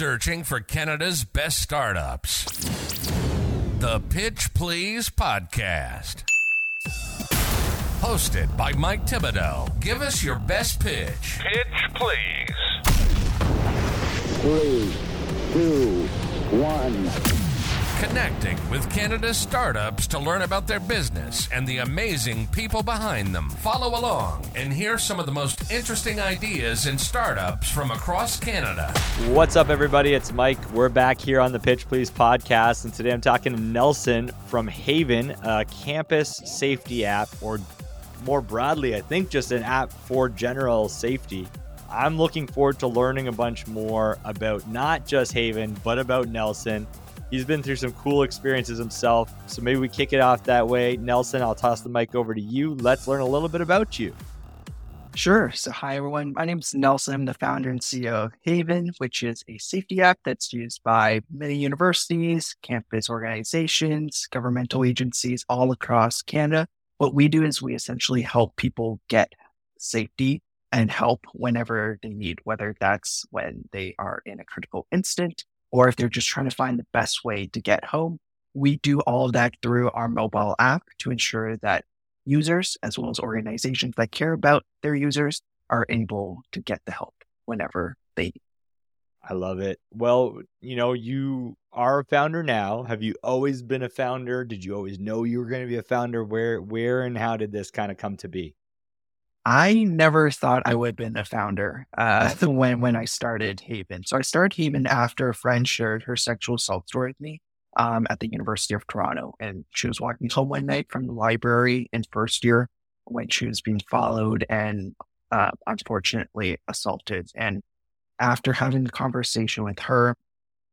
searching for Canada's best startups. The Pitch Please Podcast. Hosted by Mike Thibodeau. Give us your best pitch. Pitch Please. Three, two, one. Connecting with Canada's startups to learn about their business and the amazing people behind them. Follow along and hear some of the most interesting ideas in startups from across Canada. What's up, everybody? It's Mike. We're back here on the Pitch Please podcast, and today I'm talking to Nelson from Haven, a campus safety app, or more broadly, I think just an app for general safety. I'm looking forward to learning a bunch more about not just Haven, but about Nelson He's been through some cool experiences himself. So maybe we kick it off that way. Nelson, I'll toss the mic over to you. Let's learn a little bit about you. Sure. So, hi, everyone. My name is Nelson. I'm the founder and CEO of Haven, which is a safety app that's used by many universities, campus organizations, governmental agencies all across Canada. What we do is we essentially help people get safety and help whenever they need, whether that's when they are in a critical incident or if they're just trying to find the best way to get home. We do all of that through our mobile app to ensure that users, as well as organizations that care about their users, are able to get the help whenever they need. I love it. Well, you know, you are a founder now. Have you always been a founder? Did you always know you were going to be a founder? Where where and how did this kind of come to be? I never thought I would have been a founder uh, when when I started Haven. So I started Haven after a friend shared her sexual assault story with me um, at the University of Toronto, and she was walking home one night from the library in first year when she was being followed and uh, unfortunately assaulted. And after having the conversation with her,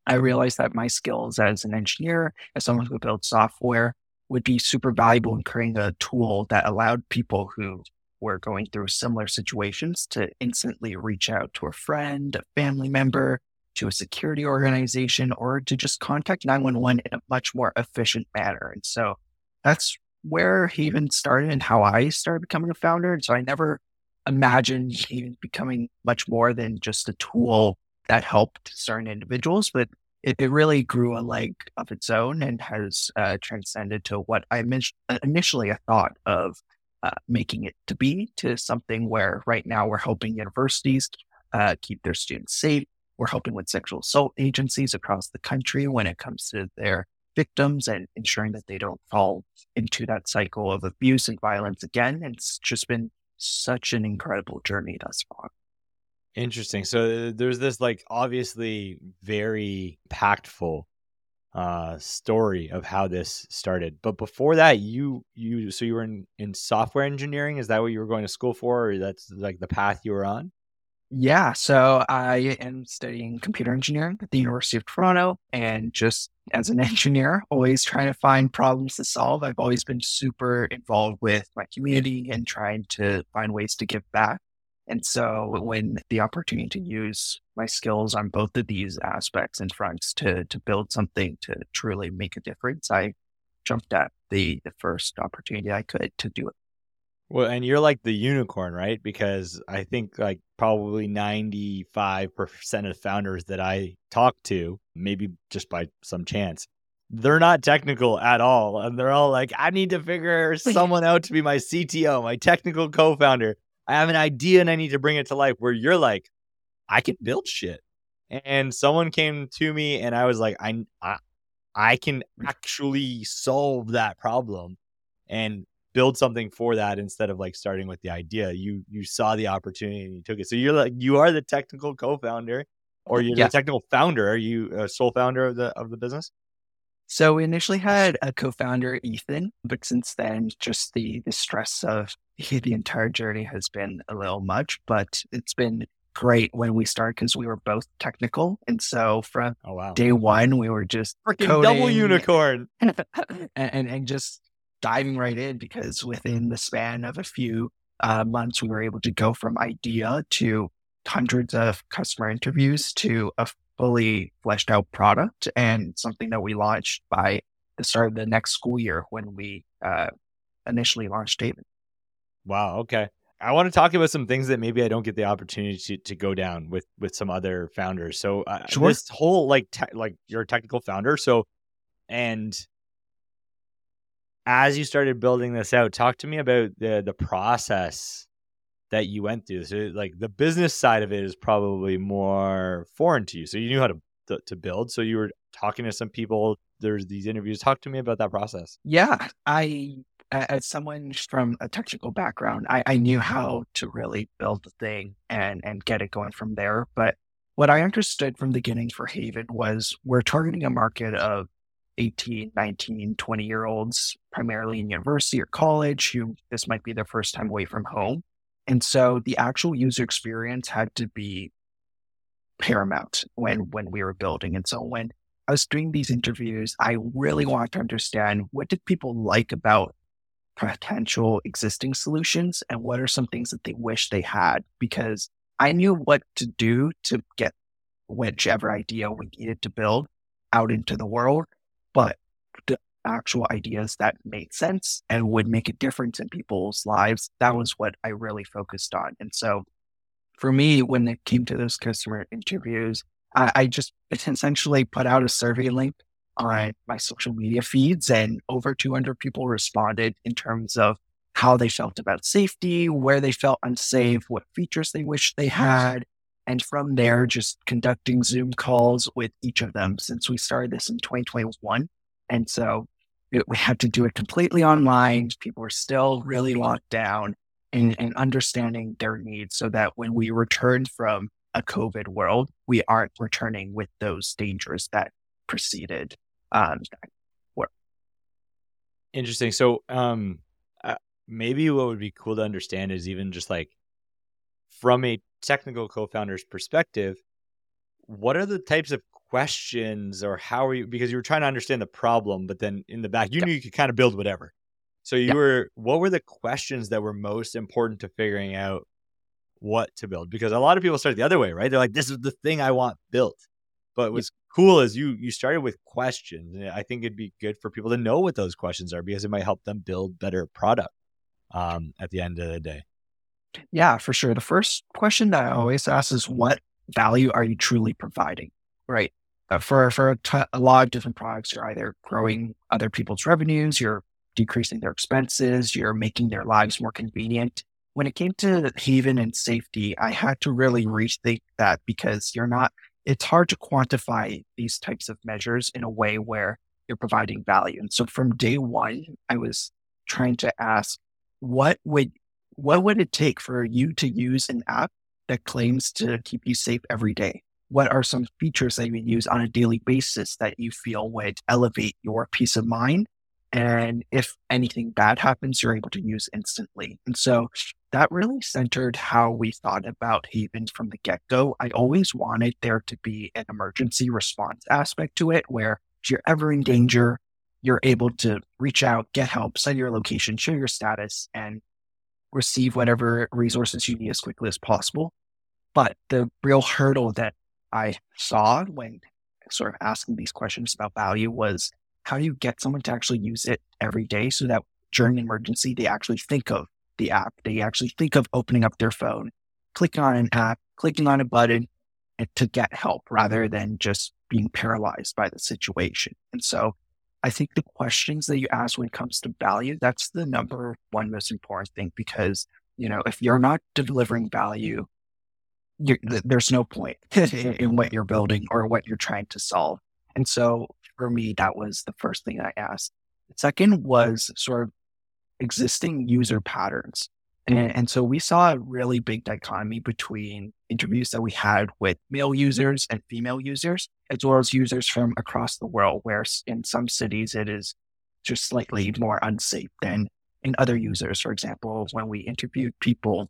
I realized that my skills as an engineer, as someone who builds software, would be super valuable in creating a tool that allowed people who were going through similar situations to instantly reach out to a friend, a family member, to a security organization, or to just contact 911 in a much more efficient manner. And so that's where Haven started and how I started becoming a founder. And so I never imagined Haven becoming much more than just a tool that helped certain individuals, but it, it really grew a leg of its own and has uh, transcended to what I initially I thought of uh, making it to be to something where right now we're helping universities uh, keep their students safe. We're helping with sexual assault agencies across the country when it comes to their victims and ensuring that they don't fall into that cycle of abuse and violence again. It's just been such an incredible journey thus far. Interesting. So uh, there's this like obviously very impactful uh, story of how this started. But before that, you you so you were in, in software engineering. Is that what you were going to school for, or that's like the path you were on? Yeah, so I am studying computer engineering at the University of Toronto, and just as an engineer, always trying to find problems to solve. I've always been super involved with my community and trying to find ways to give back. And so when the opportunity to use my skills on both of these aspects and fronts to to build something to truly make a difference, I jumped at the the first opportunity I could to do it. Well, and you're like the unicorn, right? Because I think like probably 95% of founders that I talk to, maybe just by some chance, they're not technical at all. And they're all like, I need to figure someone out to be my CTO, my technical co founder. I have an idea and I need to bring it to life. Where you're like, I can build shit. And someone came to me and I was like, I, I, I can actually solve that problem and build something for that instead of like starting with the idea. You you saw the opportunity and you took it. So you're like you are the technical co-founder or you're yeah. the technical founder. Are you a sole founder of the of the business? So we initially had a co-founder, Ethan, but since then, just the the stress of the entire journey has been a little much. But it's been great when we started because we were both technical, and so from oh, wow. day one, we were just freaking double unicorn, and, and, and just diving right in because within the span of a few uh, months, we were able to go from idea to hundreds of customer interviews to a fully fleshed out product and something that we launched by the start of the next school year when we uh, initially launched Haven. Wow. Okay. I want to talk about some things that maybe I don't get the opportunity to, to go down with with some other founders. So uh, Sure. this whole like te- like you're a technical founder, so and as you started building this out, talk to me about the the process that you went through. So like the business side of it is probably more foreign to you. So you knew how to to, to build. So you were talking to some people. There's these interviews. Talk to me about that process. Yeah, I, as someone from a technical background, I, I knew how to really build the thing and and get it going from there. But what I understood from the beginning for Haven was we're targeting a market of 18, 19, 20 year olds, primarily in university or college, who this might be their first time away from home. And so the actual user experience had to be paramount when when we were building. And so when I was doing these interviews, I really wanted to understand what did people like about potential existing solutions and what are some things that they wish they had because I knew what to do to get whichever idea we needed to build out into the world, but the actual ideas that made sense and would make a difference in people's lives, that was what I really focused on. And so for me, when it came to those customer interviews, I, I just essentially put out a survey link on my social media feeds, and over 200 people responded in terms of how they felt about safety, where they felt unsafe, what features they wished they had. And from there, just conducting Zoom calls with each of them since we started this in 2021. And so it, we had to do it completely online. People were still really locked down and, and understanding their needs so that when we return from a COVID world, we aren't returning with those dangers that preceded. Um, what Interesting. So, um, uh, maybe what would be cool to understand is even just like from a technical co-founder's perspective, what are the types of questions or how are you? Because you were trying to understand the problem, but then in the back, you Yeah. knew you could kind of build whatever. So you Yeah. were. What were the questions that were most important to figuring out what to build? Because a lot of people start the other way, right? They're like, "This is the thing I want built." But what's cool is you you started with questions. I think it'd be good for people to know what those questions are because it might help them build better product um, at the end of the day. Yeah, for sure. The first question that I always ask is what value are you truly providing? Right. Uh, for for a t- a lot of different products, you're either growing other people's revenues, you're decreasing their expenses, you're making their lives more convenient. When it came to Haven and safety, I had to really rethink that because you're not. It's hard to quantify these types of measures in a way where you're providing value. And so from day one, I was trying to ask, what would what would it take for you to use an app that claims to keep you safe every day? What are some features that you would use on a daily basis that you feel would elevate your peace of mind? And if anything bad happens, you're able to use instantly. And so that really centered how we thought about Haven from the get go. I always wanted there to be an emergency response aspect to it where if you're ever in danger, you're able to reach out, get help, set your location, share your status, and receive whatever resources you need as quickly as possible. But the real hurdle that I saw when sort of asking these questions about value was how do you get someone to actually use it every day so that during an emergency, they actually think of the app. They actually think of opening up their phone, clicking on an app, clicking on a button to get help rather than just being paralyzed by the situation. And so I think the questions that you ask when it comes to value, that's the number one most important thing because, you know, if you're not delivering value, there's no point in, in what you're building or what you're trying to solve. And so for me, that was the first thing I asked. The second was sort of existing user patterns. And, and so we saw a really big dichotomy between interviews that we had with male users and female users, as well as users from across the world, where in some cities it is just slightly more unsafe than in other users. For example, when we interviewed people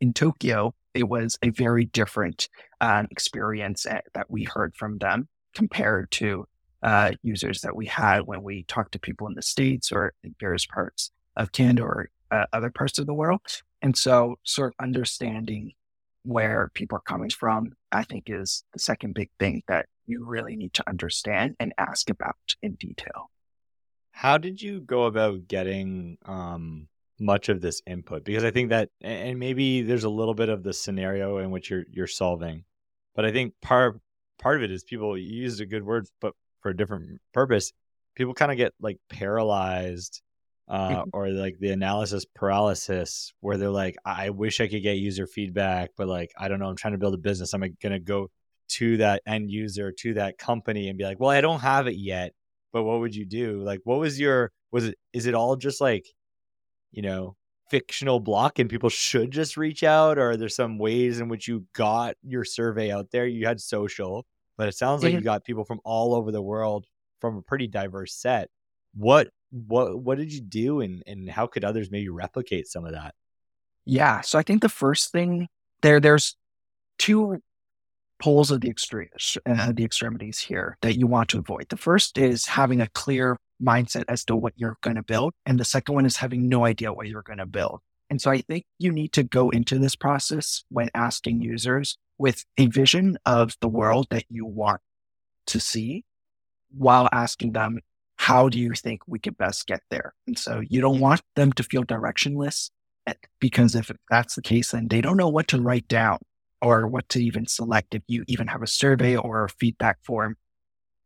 in Tokyo, it was a very different um, experience uh, that we heard from them compared to uh, users that we had when we talked to people in the States or in various parts of Canada or uh, other parts of the world. And so, sort of understanding where people are coming from, I think, is the second big thing that you really need to understand and ask about in detail. How did you go about getting um much of this input because I think that and maybe there's a little bit of the scenario in which you're you're solving. But I think part part of it is people use a good word but for a different purpose. People kind of get like paralyzed uh, mm-hmm. or like the analysis paralysis where they're like, I wish I could get user feedback, but like, I don't know, I'm trying to build a business. I'm going to go to that end user, to that company and be like, well, I don't have it yet, but what would you do? Like, what was your, was it, is it all just like, you know, fictional block and people should just reach out or are there some ways in which you got your survey out there you had social but it sounds like you got people from all over the world from a pretty diverse set what what what did you do and and how could others maybe replicate some of that yeah so i think the first thing there there's two poles of the extremes uh, the extremities here that you want to avoid the first is having a clear mindset as to what you're going to build. And the second one is having no idea what you're going to build. And so I think you need to go into this process when asking users with a vision of the world that you want to see while asking them, how do you think we could best get there? And so you don't want them to feel directionless eh, because if that's the case, then they don't know what to write down or what to even select. If you even have a survey or a feedback form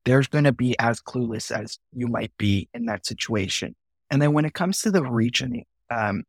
there's going to be as clueless as you might be in that situation. And then when it comes to the region, um,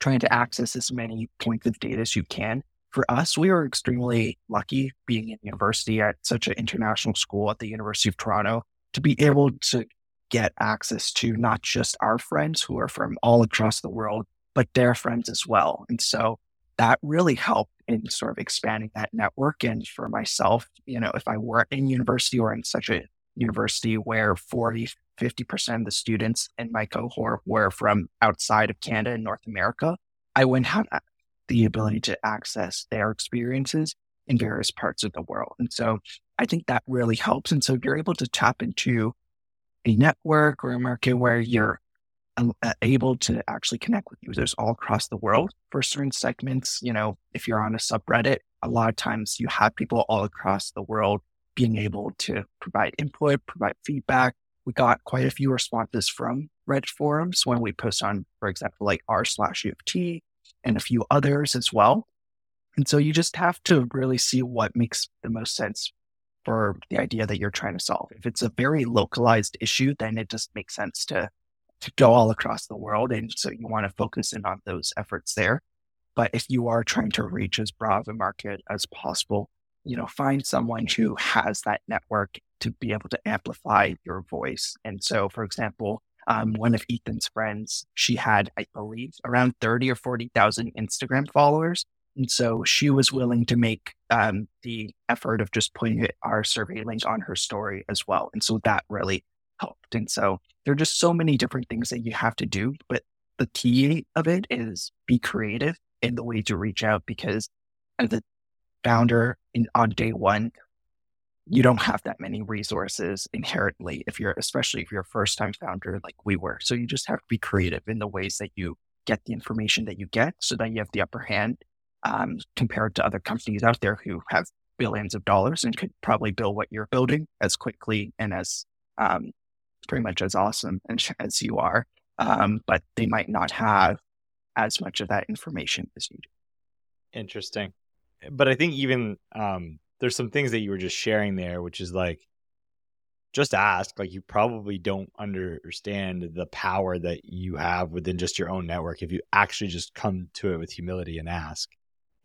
trying to access as many points of data as you can, for us, we are extremely lucky being in university at such an international school at the University of Toronto to be able to get access to not just our friends who are from all across the world, but their friends as well. And so that really helped in sort of expanding that network. And for myself, you know, if I weren't in university or in such a university where 40, 50% of the students in my cohort were from outside of Canada and North America, I wouldn't have the ability to access their experiences in various parts of the world. And so I think that really helps. And so you're able to tap into a network or a market where you're able to actually connect with users all across the world for certain segments. You know, if you're on a subreddit, a lot of times you have people all across the world being able to provide input, provide feedback. We got quite a few responses from Reddit forums when we post on, for example, like r slash UofT and a few others as well. And so you just have to really see what makes the most sense for the idea that you're trying to solve. If it's a very localized issue, then it just makes sense to to go all across the world. And so you want to focus in on those efforts there. But if you are trying to reach as broad a market as possible, you know, find someone who has that network to be able to amplify your voice. And so, for example, um, one of Ethan's friends, she had, I believe, around 30 or 40,000 Instagram followers. And so she was willing to make um, the effort of just putting our survey link on her story as well. And so that really helped. And so there are just so many different things that you have to do. But the key of it is be creative in the way to reach out because as a founder in, on day one, you don't have that many resources inherently if you're, especially if you're a first time founder like we were. So you just have to be creative in the ways that you get the information that you get so that you have the upper hand um, compared to other companies out there who have billions of dollars and could probably build what you're building as quickly and as um, pretty much as awesome as you are, um, but they might not have as much of that information as you do. Interesting. But I think even um, there's some things that you were just sharing there, which is like, just ask. Like, you probably don't understand the power that you have within just your own network if you actually just come to it with humility and ask.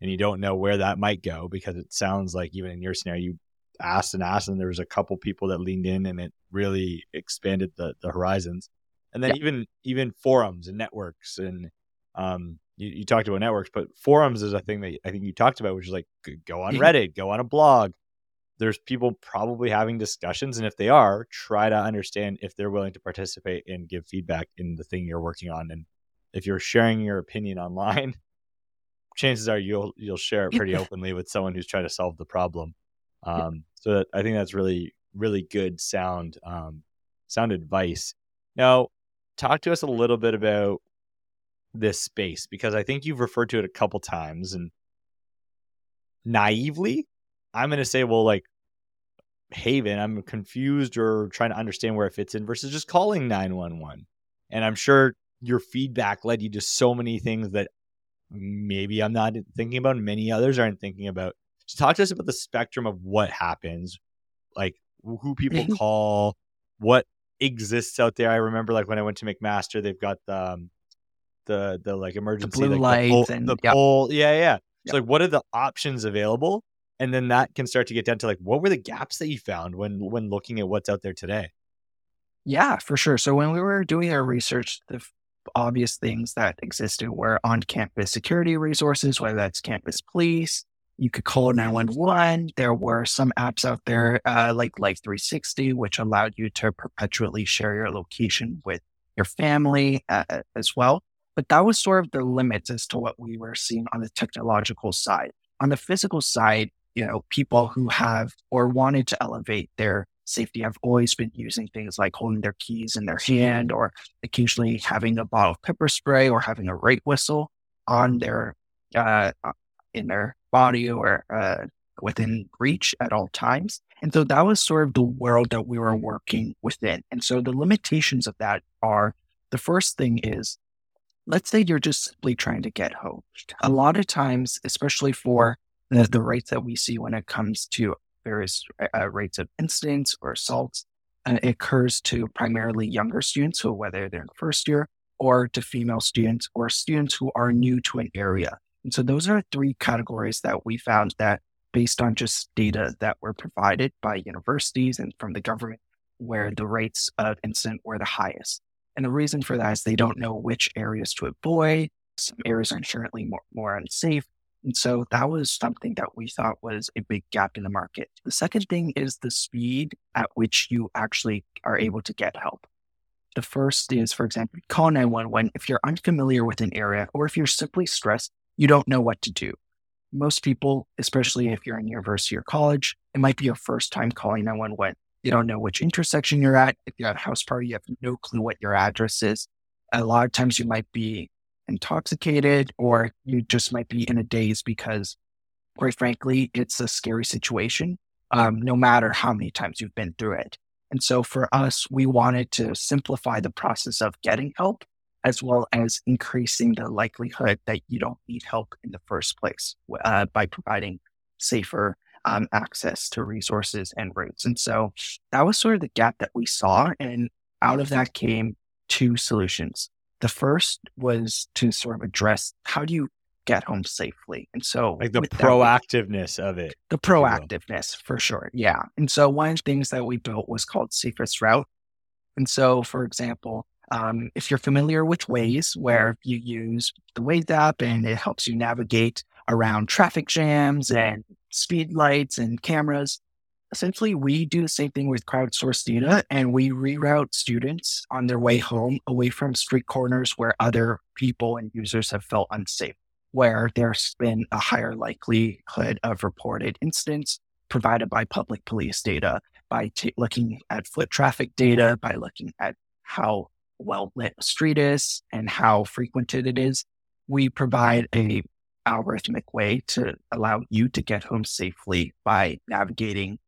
And you don't know where that might go because it sounds like even in your scenario, you asked and asked, and there was a couple people that leaned in, and it really expanded the the horizons. And then yeah. even even forums and networks, and um, you, you talked about networks, but forums is a thing that I think you talked about, which is like go on Reddit, go on a blog. There's people probably having discussions, and if they are, try to understand if they're willing to participate and give feedback in the thing you're working on. And if you're sharing your opinion online, chances are you'll you'll share it pretty openly with someone who's trying to solve the problem. Um, so that, I think that's really, really good sound, um, sound advice. Now, talk to us a little bit about this space because I think you've referred to it a couple times and naively, I'm going to say, well, like Haven, I'm confused or trying to understand where it fits in versus just calling 911. And I'm sure your feedback led you to so many things that maybe I'm not thinking about, many others aren't thinking about. Just talk to us about the spectrum of what happens, like who people call, what exists out there. I remember like when I went to McMaster, they've got the um, the the like emergency blue like, lights the, pole, and- the yep. pole. Yeah, yeah. Yep. So like, what are the options available? And then that can start to get down to like, what were the gaps that you found when when looking at what's out there today? Yeah, for sure. So when we were doing our research, the obvious things that existed were on-campus security resources, whether that's campus police. You could call 911. There were some apps out there uh, like Life 360, which allowed you to perpetually share your location with your family uh, uh, as well. But that was sort of the limits as to what we were seeing on the technological side. On the physical side, you know, people who have or wanted to elevate their safety I've always been using things like holding their keys in their hand or occasionally having a bottle of pepper spray or having a rape whistle on their uh, in their body or uh, within reach at all times. And so that was sort of the world that we were working within. And so the limitations of that are the first thing is let's say you're just simply trying to get home. A lot of times, especially for the, the rates that we see when it comes to various uh, rates of incidents or assaults, uh, it occurs to primarily younger students, so whether they're in first year, or to female students or students who are new to an area. And so those are three categories that we found that based on just data that were provided by universities and from the government, where the rates of incident were the highest. And the reason for that is they don't know which areas to avoid. Some areas are inherently more, more unsafe. And so that was something that we thought was a big gap in the market. The second thing is the speed at which you actually are able to get help. The first is, for example, call 911 if you're unfamiliar with an area or if you're simply stressed, you don't know what to do. Most people, especially if you're in university or college, it might be your first time calling 911. You don't know which intersection you're at. If you're at a house party, you have no clue what your address is. A lot of times you might be intoxicated or you just might be in a daze because, quite frankly, it's a scary situation, um, no matter how many times you've been through it. And so for us, we wanted to simplify the process of getting help as well as increasing the likelihood that you don't need help in the first place uh, by providing safer um, access to resources and routes. And so that was sort of the gap that we saw. And out of that came two solutions. The first was to sort of address how do you get home safely? And so, Like the with that, proactiveness of it. the proactiveness for sure. Yeah. And so one of the things that we built was called Safest Route. And so, for example, um, if you're familiar with Waze, where you use the Waze app and it helps you navigate around traffic jams and speed lights and cameras, essentially we do the same thing with crowdsourced data and we reroute students on their way home away from street corners where other people and users have felt unsafe where there's been a higher likelihood of reported incidents provided by public police data by t- looking at foot traffic data, by looking at how well lit a street is and how frequented it is. We provide a algorithmic way to allow you to get home safely by navigating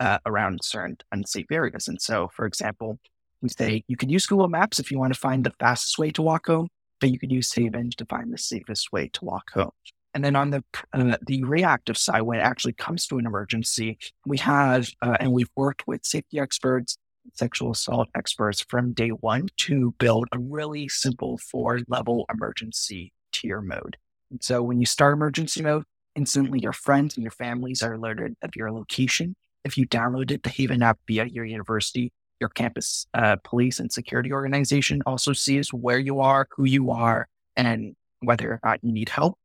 uh, around certain unsafe areas. And so, for example, we say you can use Google Maps if you want to find the fastest way to walk home but you could use Haven to find the safest way to walk home. And then on the uh, the reactive side, when it actually comes to an emergency, we have uh, and we've worked with safety experts, sexual assault experts from day one to build a really simple four level emergency tier mode. And so when you start emergency mode, instantly your friends and your families are alerted of your location. If you downloaded the Haven app via your university, your campus uh, police and security organization also sees where you are, who you are, and whether or not you need help.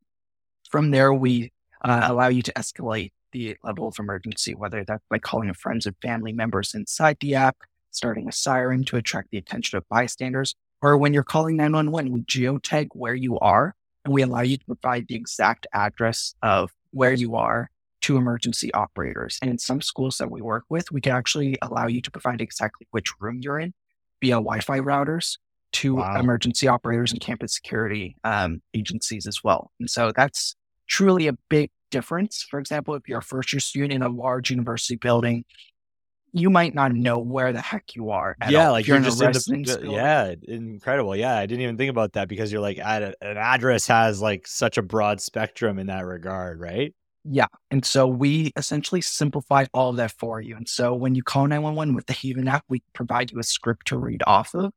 From there, we uh, allow you to escalate the level of emergency, whether that's by calling friends and family members inside the app, starting a siren to attract the attention of bystanders, or when you're calling 911, we geotag where you are and we allow you to provide the exact address of where you are to emergency operators. And in some schools that we work with, we can actually allow you to provide exactly which room you're in via Wi Fi routers to Wow. emergency operators and campus security um, agencies as well. And so that's truly a big difference. For example, if you're a first year student in a large university building, you might not know where the heck you are. yeah, all. like you're, in a just in the building- yeah, incredible. Yeah, I didn't even think about that because you're like an address has like such a broad spectrum in that regard, right? Yeah. And so we essentially simplify all of that for you. And so when you call 911 with the Haven app, we provide you a script to read off of.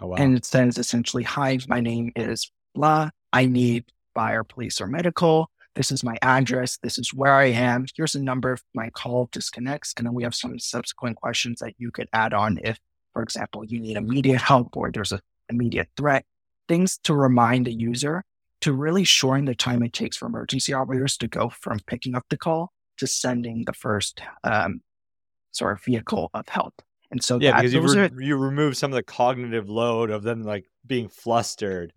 Oh wow. And it says essentially, Hi, my name is blah. I need fire, police, or medical. This is my address. This is where I am. Here's a number if my call disconnects. And then we have some subsequent questions that you could add on if, for example, you need immediate help or there's an immediate threat. Things to remind the user to really shorten the time it takes for emergency operators to go from picking up the call to sending the first um, sort of vehicle of help. And so yeah, that, because you re- are you remove some of the cognitive load of them like being flustered.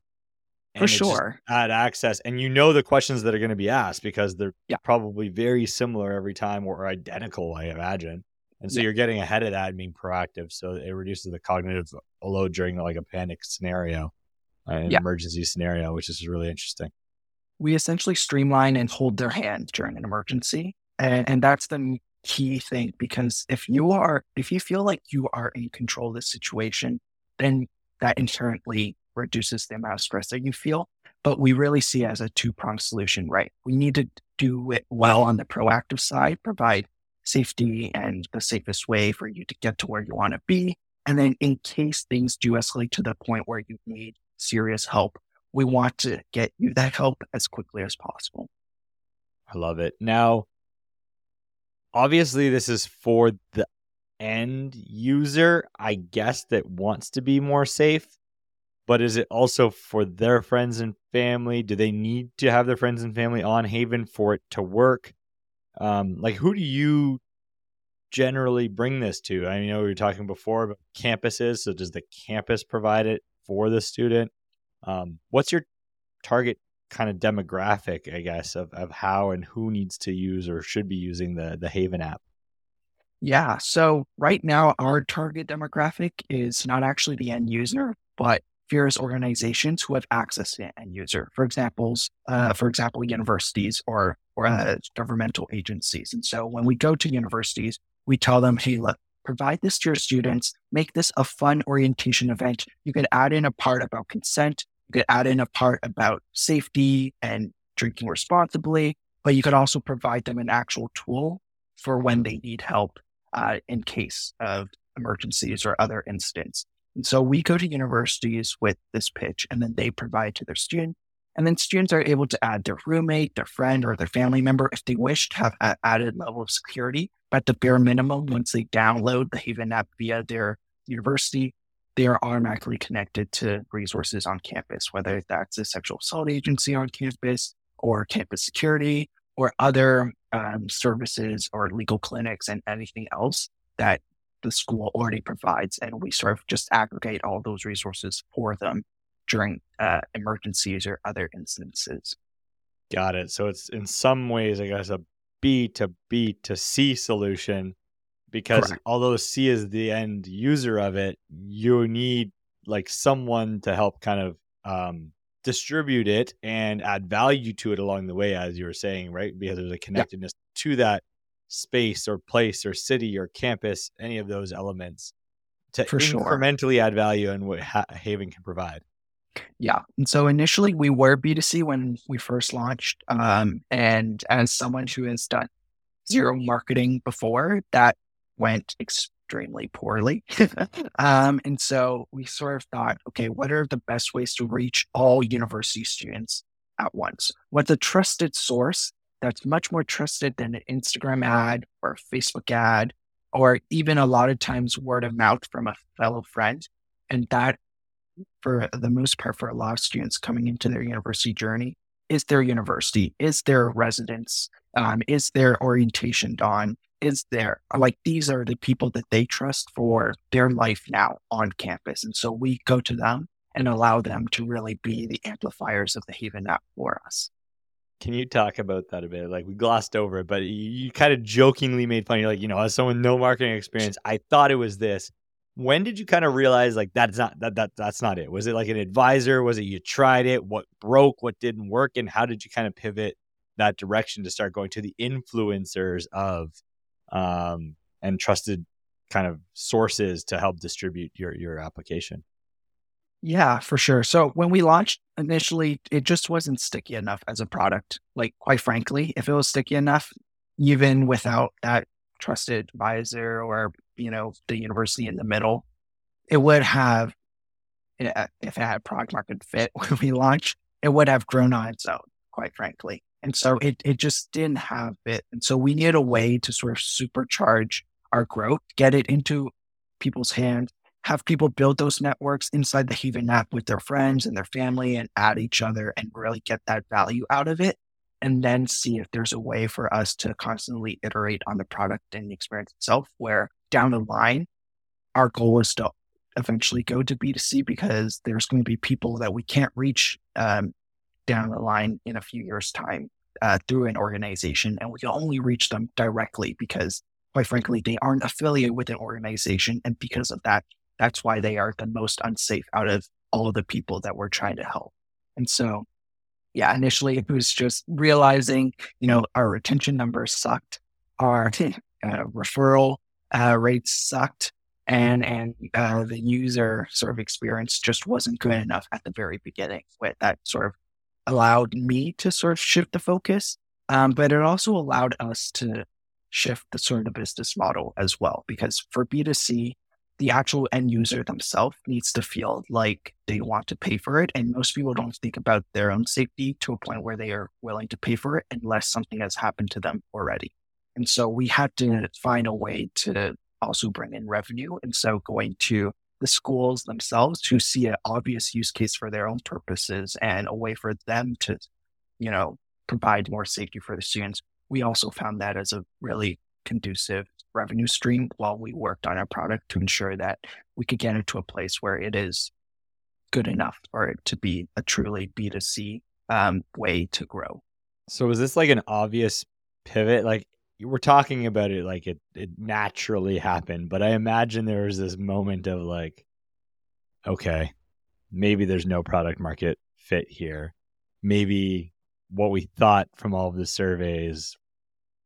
for and it just sure. Add access, and you know the questions that are going to be asked because they're Yeah. probably very similar every time or identical, I imagine. And so Yeah. you're getting ahead of that and being proactive, so it reduces the cognitive load during like a panic scenario, an Yeah. emergency scenario, which is really interesting. we essentially streamline and hold their hand during an emergency. And, and that's the key thing because if you are, if you feel like you are in control of the situation, then that inherently reduces the amount of stress that you feel. But we really see it as a two pronged solution, right? We need to do it well on the proactive side, provide safety and the safest way for you to get to where you want to be. And then in case things do escalate to the point where you need serious help, we want to get you that help as quickly as possible. I love it. Now, obviously, this is for the end user, I guess, that wants to be more safe. But is it also for their friends and family? Do they need to have their friends and family on Haven for it to work? Um, like, who do you generally bring this to? I know we were talking before about campuses. So, does the campus provide it for the student? Um, what's your target kind of demographic, I guess, of, of how and who needs to use or should be using the the Haven app. Yeah. So right now, our target demographic is not actually the end user, but various organizations who have access to end user. For examples, uh, for example, universities or or uh, governmental agencies. And so when we go to universities, we tell them, "Hey, look, provide this to your students. Make this a fun orientation event. You could add in a part about consent. You could add in a part about safety and drinking responsibly, but you could also provide them an actual tool for when they need help uh, in case of emergencies or other incidents. And so we go to universities with this pitch and then they provide to their student. And then students are able to add their roommate, their friend, or their family member if they wish to have an added level of security. But at the bare minimum, once they download the Haven app via their university, they are automatically connected to resources on campus, whether that's a sexual assault agency on campus or campus security or other um, services or legal clinics and anything else that the school already provides. And we sort of just aggregate all those resources for them during uh, emergencies or other instances. Got it. So it's in some ways, I guess, a B to B to C solution because Correct. although C is the end user of it, you need like someone to help kind of um, distribute it and add value to it along the way, as you were saying, right? Because there's a connectedness to that space or place or city or campus, any of those elements to For sure. incrementally add value and what ha- Haven can provide. Yeah. And so initially we were B2C when we first launched. Um, and as someone who has done zero marketing before, that went extremely poorly. um, and so we sort of thought, okay, what are the best ways to reach all university students at once? What's a trusted source that's much more trusted than an Instagram ad or a Facebook ad, or even a lot of times word of mouth from a fellow friend? And that for the most part for a lot of students coming into their university journey is their university, is their residence, um, is their orientation don, is there like these are the people that they trust for their life now on campus. And so we go to them and allow them to really be the amplifiers of the Haven app for us. Can you talk about that a bit? Like we glossed over it, but you, you kind of jokingly made fun. You're like, you know, as someone no marketing experience, I thought it was this. When did you kind of realize like that's not that that that's not it? Was it like an advisor? Was it you tried it? What broke? What didn't work? And how did you kind of pivot that direction to start going to the influencers of um and trusted kind of sources to help distribute your your application? Yeah, for sure. So when we launched initially, it just wasn't sticky enough as a product. Like, quite frankly, if it was sticky enough, even without that trusted advisor or, you know, the university in the middle, it would have, eh, if it had product market fit when we launched, it would have grown on its own, quite frankly. And so it, it just didn't have it. And so we needed a way to sort of supercharge our growth, get it into people's hands have people build those networks inside the Haven app with their friends and their family and add each other and really get that value out of it. And then see if there's a way for us to constantly iterate on the product and the experience itself, where down the line, our goal is to eventually go to B2C because there's going to be people that we can't reach um, down the line in a few years' time uh, through an organization. And we can only reach them directly because, quite frankly, they aren't affiliated with an organization. And because of that, that's why they are the most unsafe out of all of the people that we're trying to help. And so, yeah, initially it was just realizing, you know, our retention numbers sucked, our uh, referral uh, rates sucked, and and uh, the user sort of experience just wasn't good enough at the very beginning. With that sort of allowed me to sort of shift the focus, um, but it also allowed us to shift the sort of business model as well. Because for B2C, the actual end user themselves needs to feel like they want to pay for it. And most people don't think about their own safety to a point where they are willing to pay for it unless something has happened to them already. And so we had to find a way to also bring in revenue. And so going to the schools themselves to see an obvious use case for their own purposes and a way for them to, you know, provide more safety for the students. We also found that as a really conducive revenue stream while we worked on our product to ensure that we could get it to a place where it is good enough for it to be a truly B2C um, way to grow. So was this like an obvious pivot? Like we're talking about it like it, it naturally happened, but I imagine there was this moment of like, okay, maybe there's no product market fit here. Maybe what we thought from all of the surveys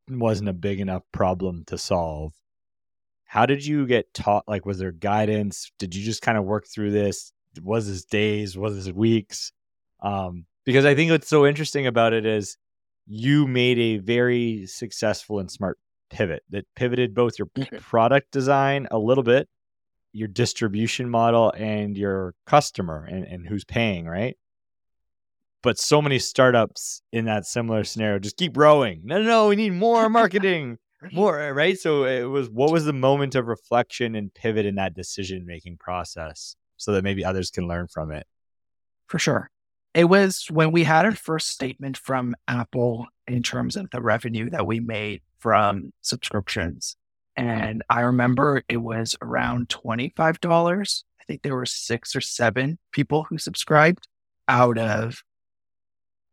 wasn't a big enough problem to solve. How did you get taught? Like, was there guidance? Did you just kind of work through this? Was this days? Was this weeks? Um, because I think what's so interesting about it is you made a very successful and smart pivot that pivoted both your mm-hmm. product design a little bit, your distribution model, and your customer and, and who's paying, right? But so many startups in that similar scenario just keep growing. No, no, no, we need more marketing, more, uh, right? So it was what was the moment of reflection and pivot in that decision making process so that maybe others can learn from it? For sure. It was when we had our first statement from Apple in terms of the revenue that we made from subscriptions. And I remember it was around $25. I think there were six or seven people who subscribed out of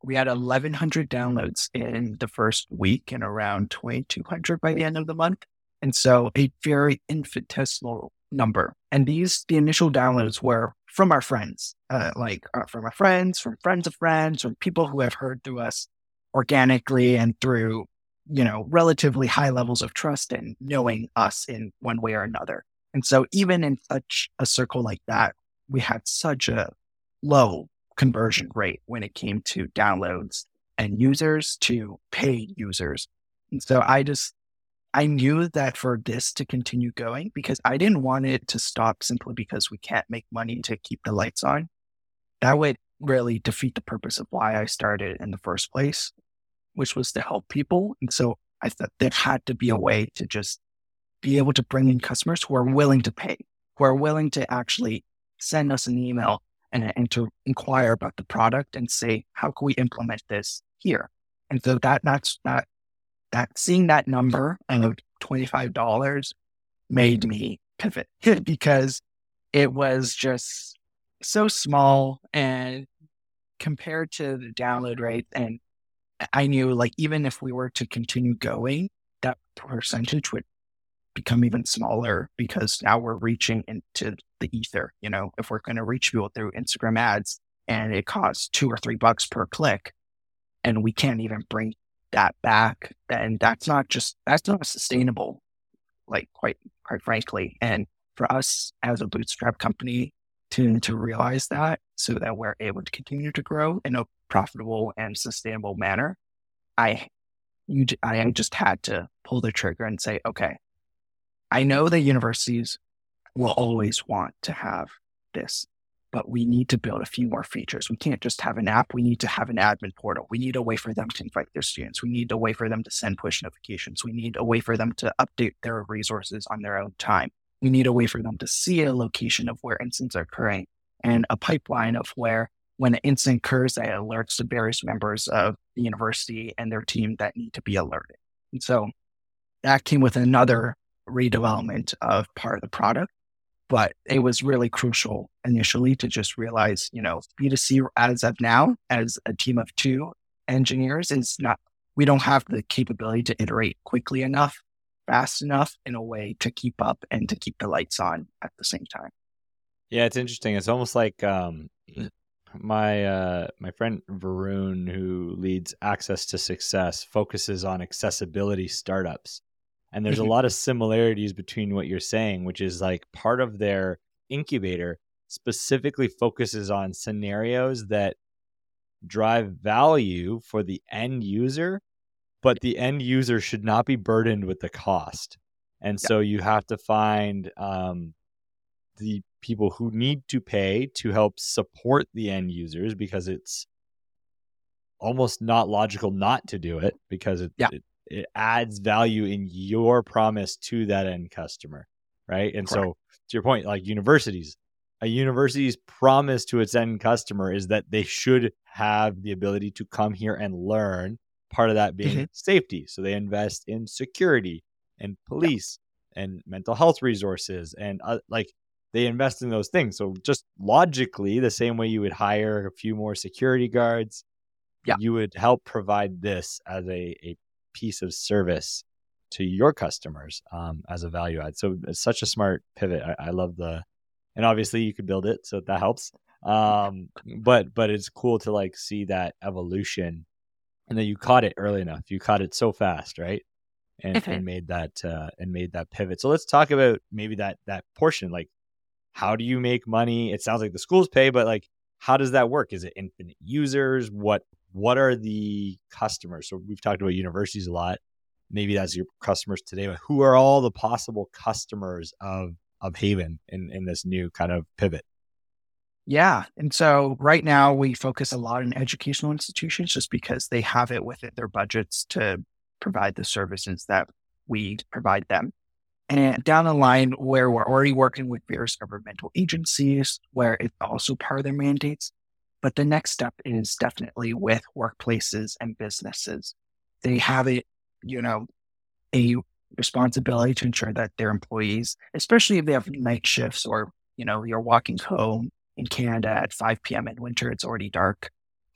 we had 1100 downloads in the first week and around 2200 by the end of the month. And so a very infinitesimal number. And these the initial downloads were from our friends uh, like uh, from our friends from friends of friends from people who have heard through us organically and through you know relatively high levels of trust and knowing us in one way or another. And so even in such a circle like that we had such a low conversion rate when it came to downloads and users to paid users. And so I just, I knew that for this to continue going, because I didn't want it to stop simply because we can't make money to keep the lights on. That would really defeat the purpose of why I started in the first place, which was to help people. And so I thought there had to be a way to just be able to bring in customers who are willing to pay, who are willing to actually send us an email and, and to inquire about the product and say, how can we implement this here? And so that that's that that seeing that number of $25 made me pivot because it was just so small and compared to the download rate and I knew like even if we were to continue going, that percentage would become even smaller because now we're reaching into the ether. You know, if we're going to reach people through Instagram ads and it costs two or three bucks per click and we can't even bring that back, then that's not just, that's not sustainable like quite quite frankly. And for us as a bootstrap company to to realize that so that we're able to continue to grow in a profitable and sustainable manner, I you I just had to pull the trigger and say, okay, I know that universities will always want to have this but we need to build a few more features. We can't just have an app. We need to have an admin portal. We need a way for them to invite their students. We need a way for them to send push notifications. We need a way for them to update their resources on their own time. We need a way for them to see a location of where incidents are occurring and a pipeline of where when an incident occurs, that alerts the various members of the university and their team that need to be alerted. And so that came with another redevelopment of part of the product but it was really crucial initially to just realize, you know, B2C as of now, as a team of two engineers, is not, we don't have the capability to iterate quickly enough, fast enough in a way to keep up and to keep the lights on at the same time. Yeah, it's interesting. It's almost like um, my uh, my friend Varun, who leads Access to Success, focuses on accessibility startups. And there's a mm-hmm. lot of similarities between what you're saying, which is like part of their incubator specifically focuses on scenarios that drive value for the end user, but the end user should not be burdened with the cost. And yeah. so you have to find um, the people who need to pay to help support the end users because it's almost not logical not to do it because it, yeah. it it adds value in your promise to that end customer right and Correct. so to your point like universities a university's promise to its end customer is that they should have the ability to come here and learn part of that being mm-hmm. safety so they invest in security and police yeah. and mental health resources and uh, like they invest in those things so just logically the same way you would hire a few more security guards yeah. you would help provide this as a, a piece of service to your customers um, as a value add. So it's such a smart pivot. I, I, love the, and obviously you could build it, so that helps. Um, but but it's cool to like see that evolution, and then you caught it early enough. You caught it so fast, right? And, okay. and made that uh, and made that pivot. So let's talk about maybe that that portion. Like, how do you make money? It sounds like the schools pay, but like, how does that work? Is it infinite users? What what are the customers? So we've talked about universities a lot. Maybe that's your customers today, but who are all the possible customers of of Haven in, in this new kind of pivot? Yeah. And so right now we focus a lot on educational institutions just because they have it within their budgets to provide the services that we provide them. And down the line, where we're already working with various governmental agencies, where it's also part of their mandates, but the next step is definitely with workplaces and businesses. They have a, you know, a responsibility to ensure that their employees, especially if they have night shifts or, you know, you're walking home in Canada at 5 p.m. in winter, it's already dark.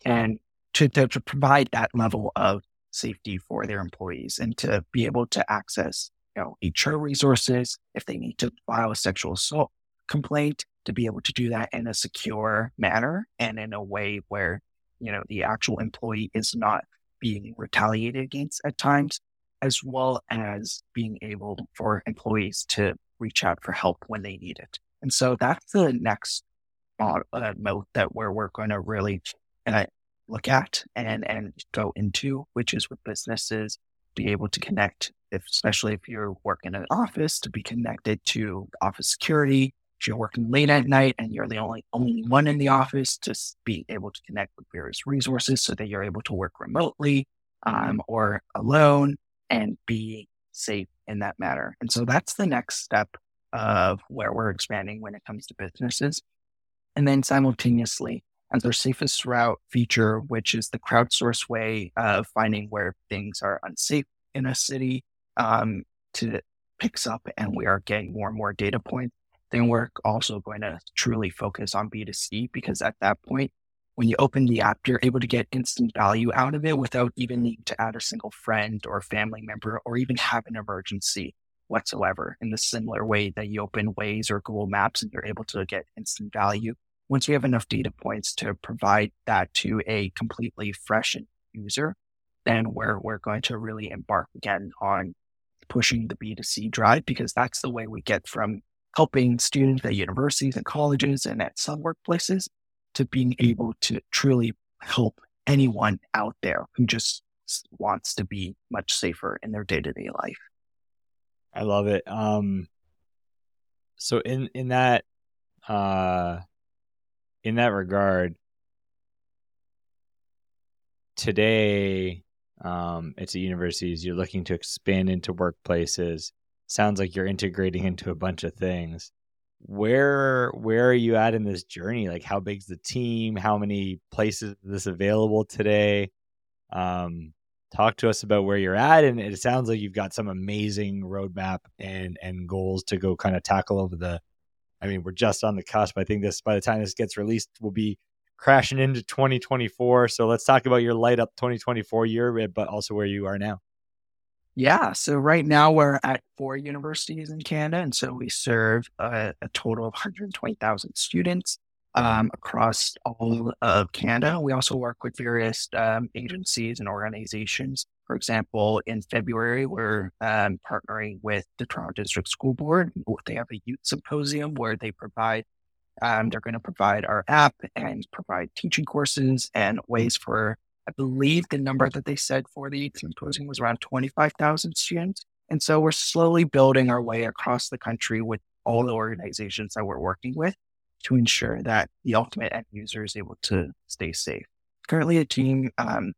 And to, to, to provide that level of safety for their employees and to be able to access, you know, HR resources if they need to file a sexual assault complaint, to be able to do that in a secure manner and in a way where, you know, the actual employee is not being retaliated against at times, as well as being able for employees to reach out for help when they need it. And so that's the next uh, mode that where we're going to really uh, look at and, and go into, which is with businesses, be able to connect, if, especially if you're working in an office, to be connected to office security, if you're working late at night and you're the only only one in the office, to be able to connect with various resources so that you're able to work remotely um, or alone and be safe in that matter. And so that's the next step of where we're expanding when it comes to businesses. And then simultaneously, as our safest route feature, which is the crowdsource way of finding where things are unsafe in a city, um, to picks up and we are getting more and more data points then we're also going to truly focus on B2C because at that point, when you open the app, you're able to get instant value out of it without even needing to add a single friend or family member or even have an emergency whatsoever in the similar way that you open Waze or Google Maps and you're able to get instant value. Once we have enough data points to provide that to a completely fresh user, then we're, we're going to really embark again on pushing the B2C drive because that's the way we get from helping students at universities and colleges and at some workplaces to being able to truly help anyone out there who just wants to be much safer in their day-to-day life. I love it. Um so in in that uh in that regard today um it's at universities you're looking to expand into workplaces. Sounds like you're integrating into a bunch of things. Where where are you at in this journey? Like how big's the team? How many places is this available today? Um talk to us about where you're at and it sounds like you've got some amazing roadmap and and goals to go kind of tackle over the i mean we're just on the cusp. I think this by the time this gets released will be crashing into 2024 so let's talk about your light up 2024 year but also where you are now yeah. So right now we're at four universities in Canada. And so we serve a, a total of 120,000 students um, across all of Canada. We also work with various um, agencies and organizations. For example, in February, we're um, partnering with the Toronto District School Board. They have a youth symposium where they provide, um, they're going to provide our app and provide teaching courses and ways for I believe the number that they said for the symposium was around 25,000 students. And so we're slowly building our way across the country with all the organizations that we're working with to ensure that the ultimate end user is able to stay safe. Currently, a team, um,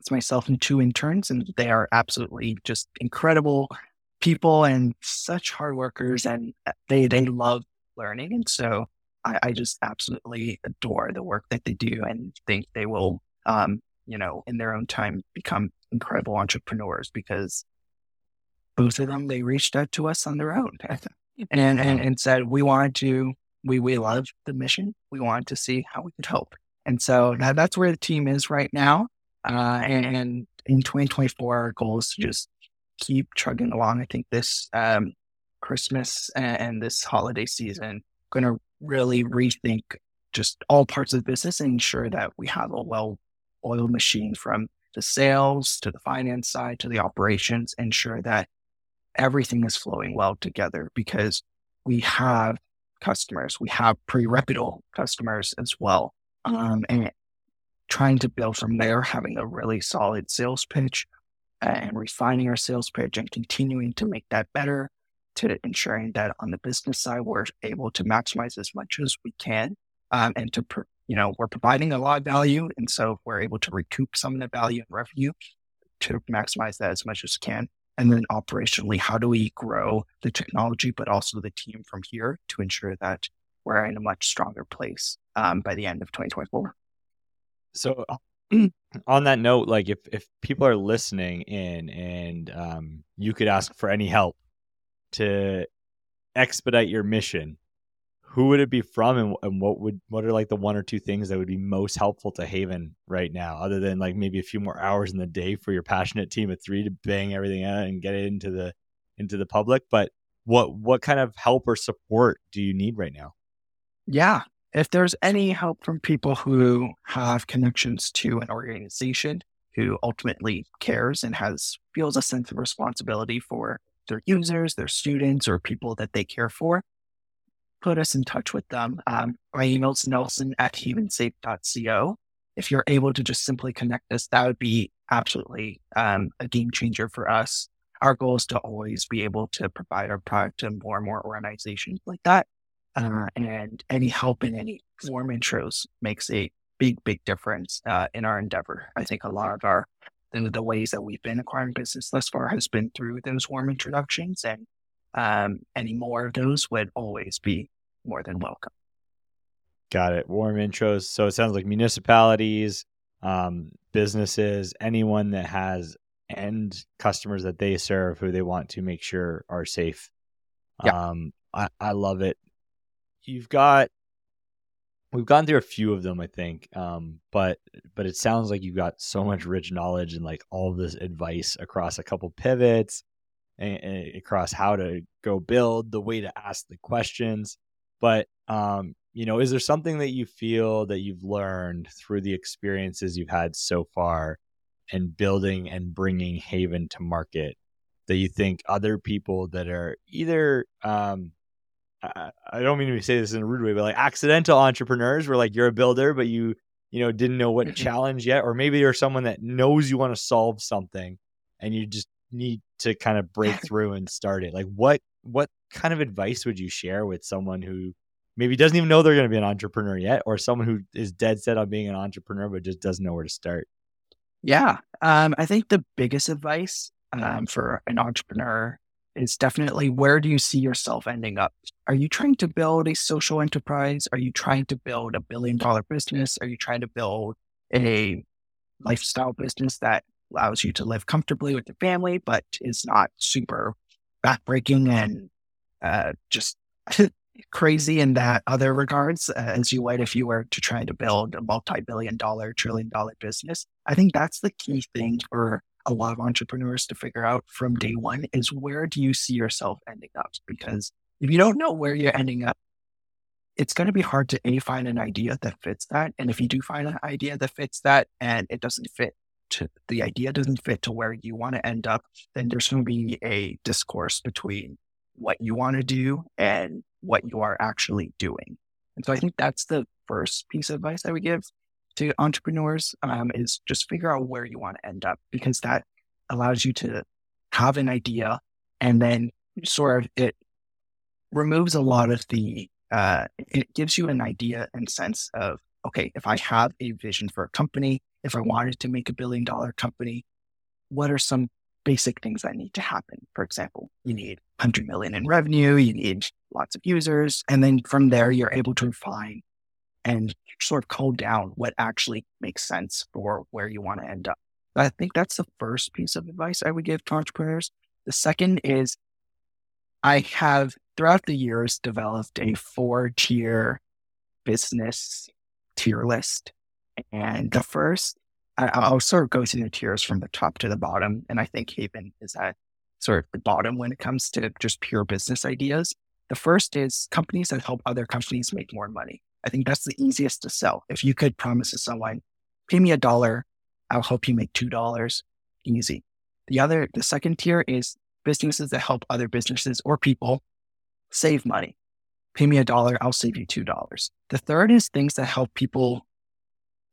it's myself and two interns, and they are absolutely just incredible people and such hard workers, and uh, they they love learning. And so I, I just absolutely adore the work that they do, and think they will um, you know, in their own time become incredible entrepreneurs because both of them, they reached out to us on their own and, and, and said, we wanted to, we, we love the mission. We wanted to see how we could help. And so that, that's where the team is right now. Uh, and in 2024, our goal is to just keep chugging along. I think this um, Christmas and, and this holiday season going to really rethink just all parts of the business and ensure that we have a well oiled machine from the sales to the finance side to the operations, ensure that everything is flowing well together because we have customers, we have pretty reputable customers as well. Um, and trying to build from there, having a really solid sales pitch and refining our sales pitch and continuing to make that better to ensuring that on the business side, we're able to maximize as much as we can um, and to you know, we're providing a lot of value. And so we're able to recoup some of the value and revenue to maximize that as much as we can. And then operationally, how do we grow the technology, but also the team from here to ensure that we're in a much stronger place um, by the end of 2024? So, on that note, like if if people are listening in and um, you could ask for any help to expedite your mission, who would it be from and, and what would what are like the one or two things that would be most helpful to haven right now other than like maybe a few more hours in the day for your passionate team of three to bang everything out and get it into the into the public? But what what kind of help or support do you need right now? Yeah. If there's any help from people who have connections to an organization who ultimately cares and has feels a sense of responsibility for their users their students or people that they care for put us in touch with them. Um, my email is nelson at havensafe.co. If you're able to just simply connect us, that would be absolutely um, a game changer for us. Our goal is to always be able to provide our product to more and more organizations like that. Uh, and any help in any warm intros makes a big, big difference uh, in our endeavor. I think a lot of our the, the ways that we've been acquiring business thus far has been through those warm introductions and um, any more of those would always be more than welcome. Got it. Warm intros. So it sounds like municipalities, um, businesses, anyone that has end customers that they serve who they want to make sure are safe. Yeah. Um, I, I love it. You've got we've gone through a few of them, I think. Um, but but it sounds like you've got so much rich knowledge and like all this advice across a couple pivots and, and across how to go build, the way to ask the questions. But um, you know, is there something that you feel that you've learned through the experiences you've had so far and building and bringing Haven to market that you think other people that are either um I, don't mean to say this in a rude way, but like accidental entrepreneurs where like you're a builder, but you you know didn't know what challenge yet, or maybe you're someone that knows you want to solve something and you just need to kind of break through and start it. Like what what kind of advice would you share with someone who maybe doesn't even know they're going to be an entrepreneur yet, or someone who is dead set on being an entrepreneur but just doesn't know where to start? Yeah, um, I think the biggest advice um, for an entrepreneur is definitely where do you see yourself ending up? Are you trying to build a social enterprise? Are you trying to build a billion dollar business? Are you trying to build a lifestyle business that allows you to live comfortably with your family, but is not super backbreaking and uh, just crazy in that other regards uh, as you would if you were to try to build a multi-billion dollar trillion dollar business i think that's the key thing for a lot of entrepreneurs to figure out from day one is where do you see yourself ending up because if you don't know where you're ending up it's going to be hard to a find an idea that fits that and if you do find an idea that fits that and it doesn't fit to the idea doesn't fit to where you want to end up then there's going to be a discourse between what you want to do and what you are actually doing. And so I think that's the first piece of advice I would give to entrepreneurs um, is just figure out where you want to end up because that allows you to have an idea and then sort of it removes a lot of the uh, it gives you an idea and sense of okay if i have a vision for a company if i wanted to make a billion dollar company what are some basic things that need to happen. For example, you need 100 million in revenue, you need lots of users. And then from there, you're able to refine and sort of code down what actually makes sense for where you want to end up. I think that's the first piece of advice I would give to entrepreneurs. The second is I have throughout the years developed a four tier business tier list. And the first I, will sort of go through the tiers from the top to the bottom. And I think Haven is at sort of the bottom when it comes to just pure business ideas. The first is companies that help other companies make more money. I think that's the easiest to sell. If you could promise to someone, pay me a dollar, I'll help you make $2. Easy. The other, the second tier is businesses that help other businesses or people save money. Pay me a dollar, I'll save you $2. The third is things that help people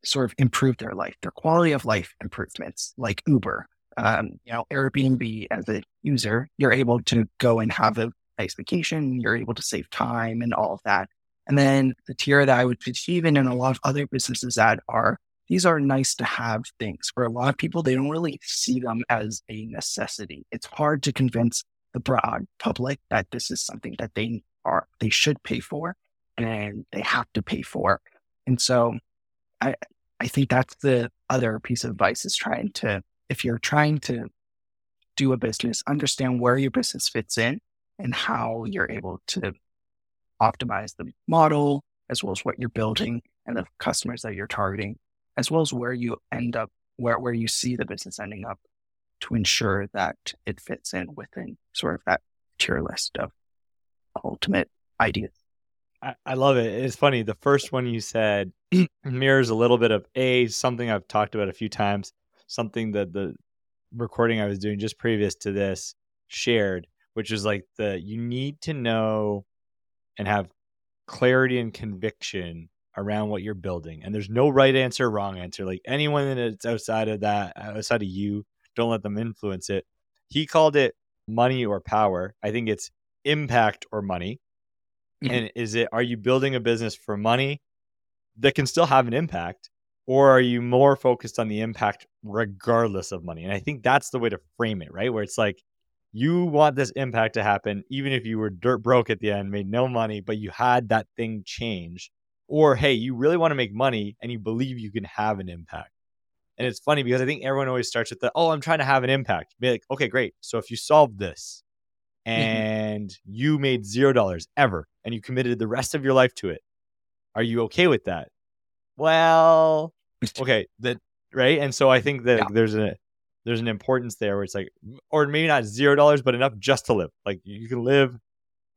sort of improve their life, their quality of life improvements, like Uber. Um, you know, Airbnb as a user, you're able to go and have a nice vacation. You're able to save time and all of that. And then the tier that I would pitch even in a lot of other businesses that are these are nice to have things. For a lot of people, they don't really see them as a necessity. It's hard to convince the broad public that this is something that they are they should pay for and they have to pay for. And so I I think that's the other piece of advice is trying to if you're trying to do a business, understand where your business fits in and how you're able to optimize the model as well as what you're building and the customers that you're targeting, as well as where you end up, where, where you see the business ending up to ensure that it fits in within sort of that tier list of ultimate ideas. I, I love it. It's funny. The first one you said mirrors a little bit of a something I've talked about a few times, something that the recording I was doing just previous to this shared, which is like the you need to know and have clarity and conviction around what you're building. And there's no right answer, wrong answer. Like anyone that's outside of that, outside of you, don't let them influence it. He called it money or power. I think it's impact or money. Mm-hmm. And is it are you building a business for money that can still have an impact or are you more focused on the impact regardless of money? And I think that's the way to frame it, right? Where it's like you want this impact to happen even if you were dirt broke at the end, made no money, but you had that thing change. Or hey, you really want to make money and you believe you can have an impact. And it's funny because I think everyone always starts with the, oh, I'm trying to have an impact. Be like, okay, great. So if you solve this, Mm-hmm. and mm-hmm. you made zero dollars ever and you committed the rest of your life to it are you okay with that well okay that right and so i think that yeah. there's a there's an importance there where it's like or maybe not zero dollars but enough just to live like you can live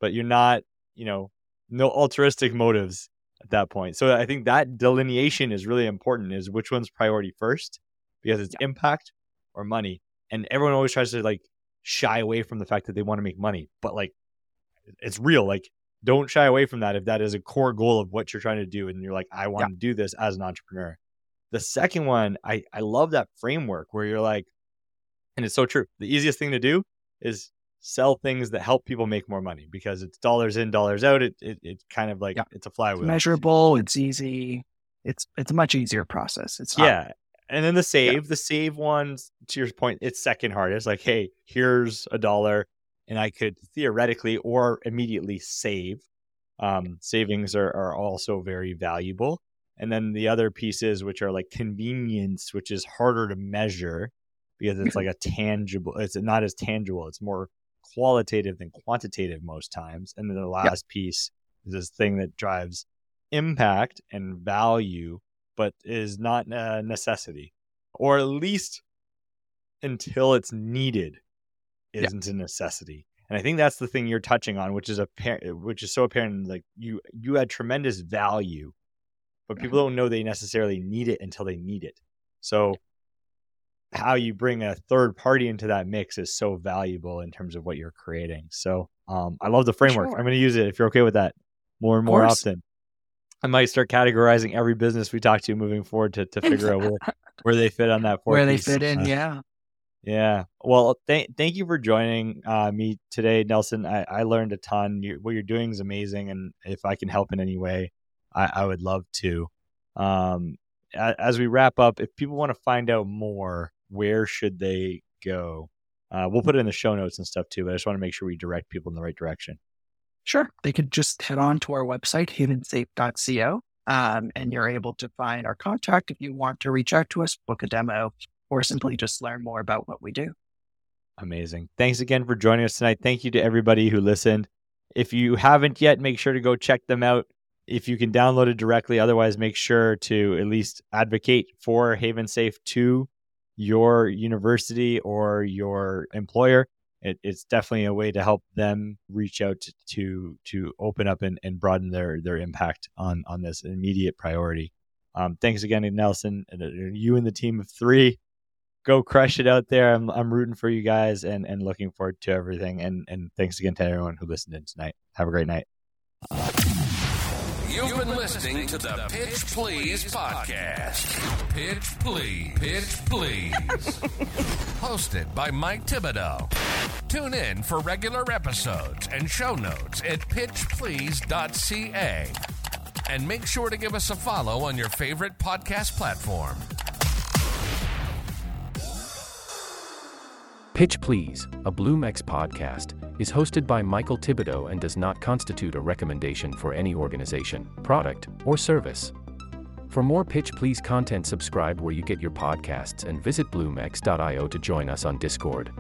but you're not you know no altruistic motives at that point so i think that delineation is really important is which one's priority first because it's yeah. impact or money and everyone always tries to like shy away from the fact that they want to make money, but like it's real. Like don't shy away from that if that is a core goal of what you're trying to do and you're like I want Yeah. to do this as an entrepreneur. The second one, I I love that framework where you're like and it's so true. The easiest thing to do is sell things that help people make more money because it's dollars in, dollars out. It it, it's kind of like Yeah. it's a It's flywheel. measurable. It's easy. It's it's a much easier process. It's not- Yeah. And then the save, the save ones, to your point, it's second hardest. Like, hey, here's a dollar, and I could theoretically or immediately save. Um, savings are, are also very valuable. And then the other pieces, which are like convenience, which is harder to measure because it's like a tangible, it's not as tangible, it's more qualitative than quantitative most times. And then the last piece is this thing that drives impact and value but is not a necessity, or at least until it's needed, isn't a necessity. And I think that's the thing you're touching on, which is apparent, which is so apparent. Like you, you had tremendous value, but people mm-hmm. don't know they necessarily need it until they need it. So, how you bring a third party into that mix is so valuable in terms of what you're creating. So, um, I love the framework. sure. I'm going to use it if you're okay with that more and more often. I might start categorizing every business we talk to moving forward to, to figure out where, where they fit on that where they fit in. Uh, yeah. yeah. Well, thank thank you for joining uh, me today, Nelson. I, I learned a ton. You, what you're doing is amazing, and if I can help in any way, I, I would love to. Um, a- as we wrap up, if people want to find out more, where should they go? Uh, we'll put it in the show notes and stuff too, but I just want to make sure we direct people in the right direction. Sure. They could just head on to our website, havensafe.co, um, and you're able to find our contact if you want to reach out to us, book a demo, or simply just learn more about what we do. Amazing. Thanks again for joining us tonight. Thank you to everybody who listened. If you haven't yet, make sure to go check them out. If you can download it directly, otherwise, make sure to at least advocate for Haven Safe to your university or your employer. It, it's definitely a way to help them reach out to to, open up and, and broaden their their impact on on this immediate priority. Um, thanks again, Nelson, and uh, you and the team of three go crush it out there. I'm I'm rooting for you guys and and looking forward to everything. And and thanks again to everyone who listened in tonight. Have a great night. You've been listening to the Pitch Please podcast. Pitch Please. Pitch Please. Hosted by Mike Thibodeau. Tune in for regular episodes and show notes at pitchplease.ca. And make sure to give us a follow on your favorite podcast platform. Pitch Please, a BloomX podcast, is hosted by Michael Thibodeau and does not constitute a recommendation for any organization, product, or service. For more Pitch Please content, subscribe where you get your podcasts and visit bloomx.io to join us on Discord.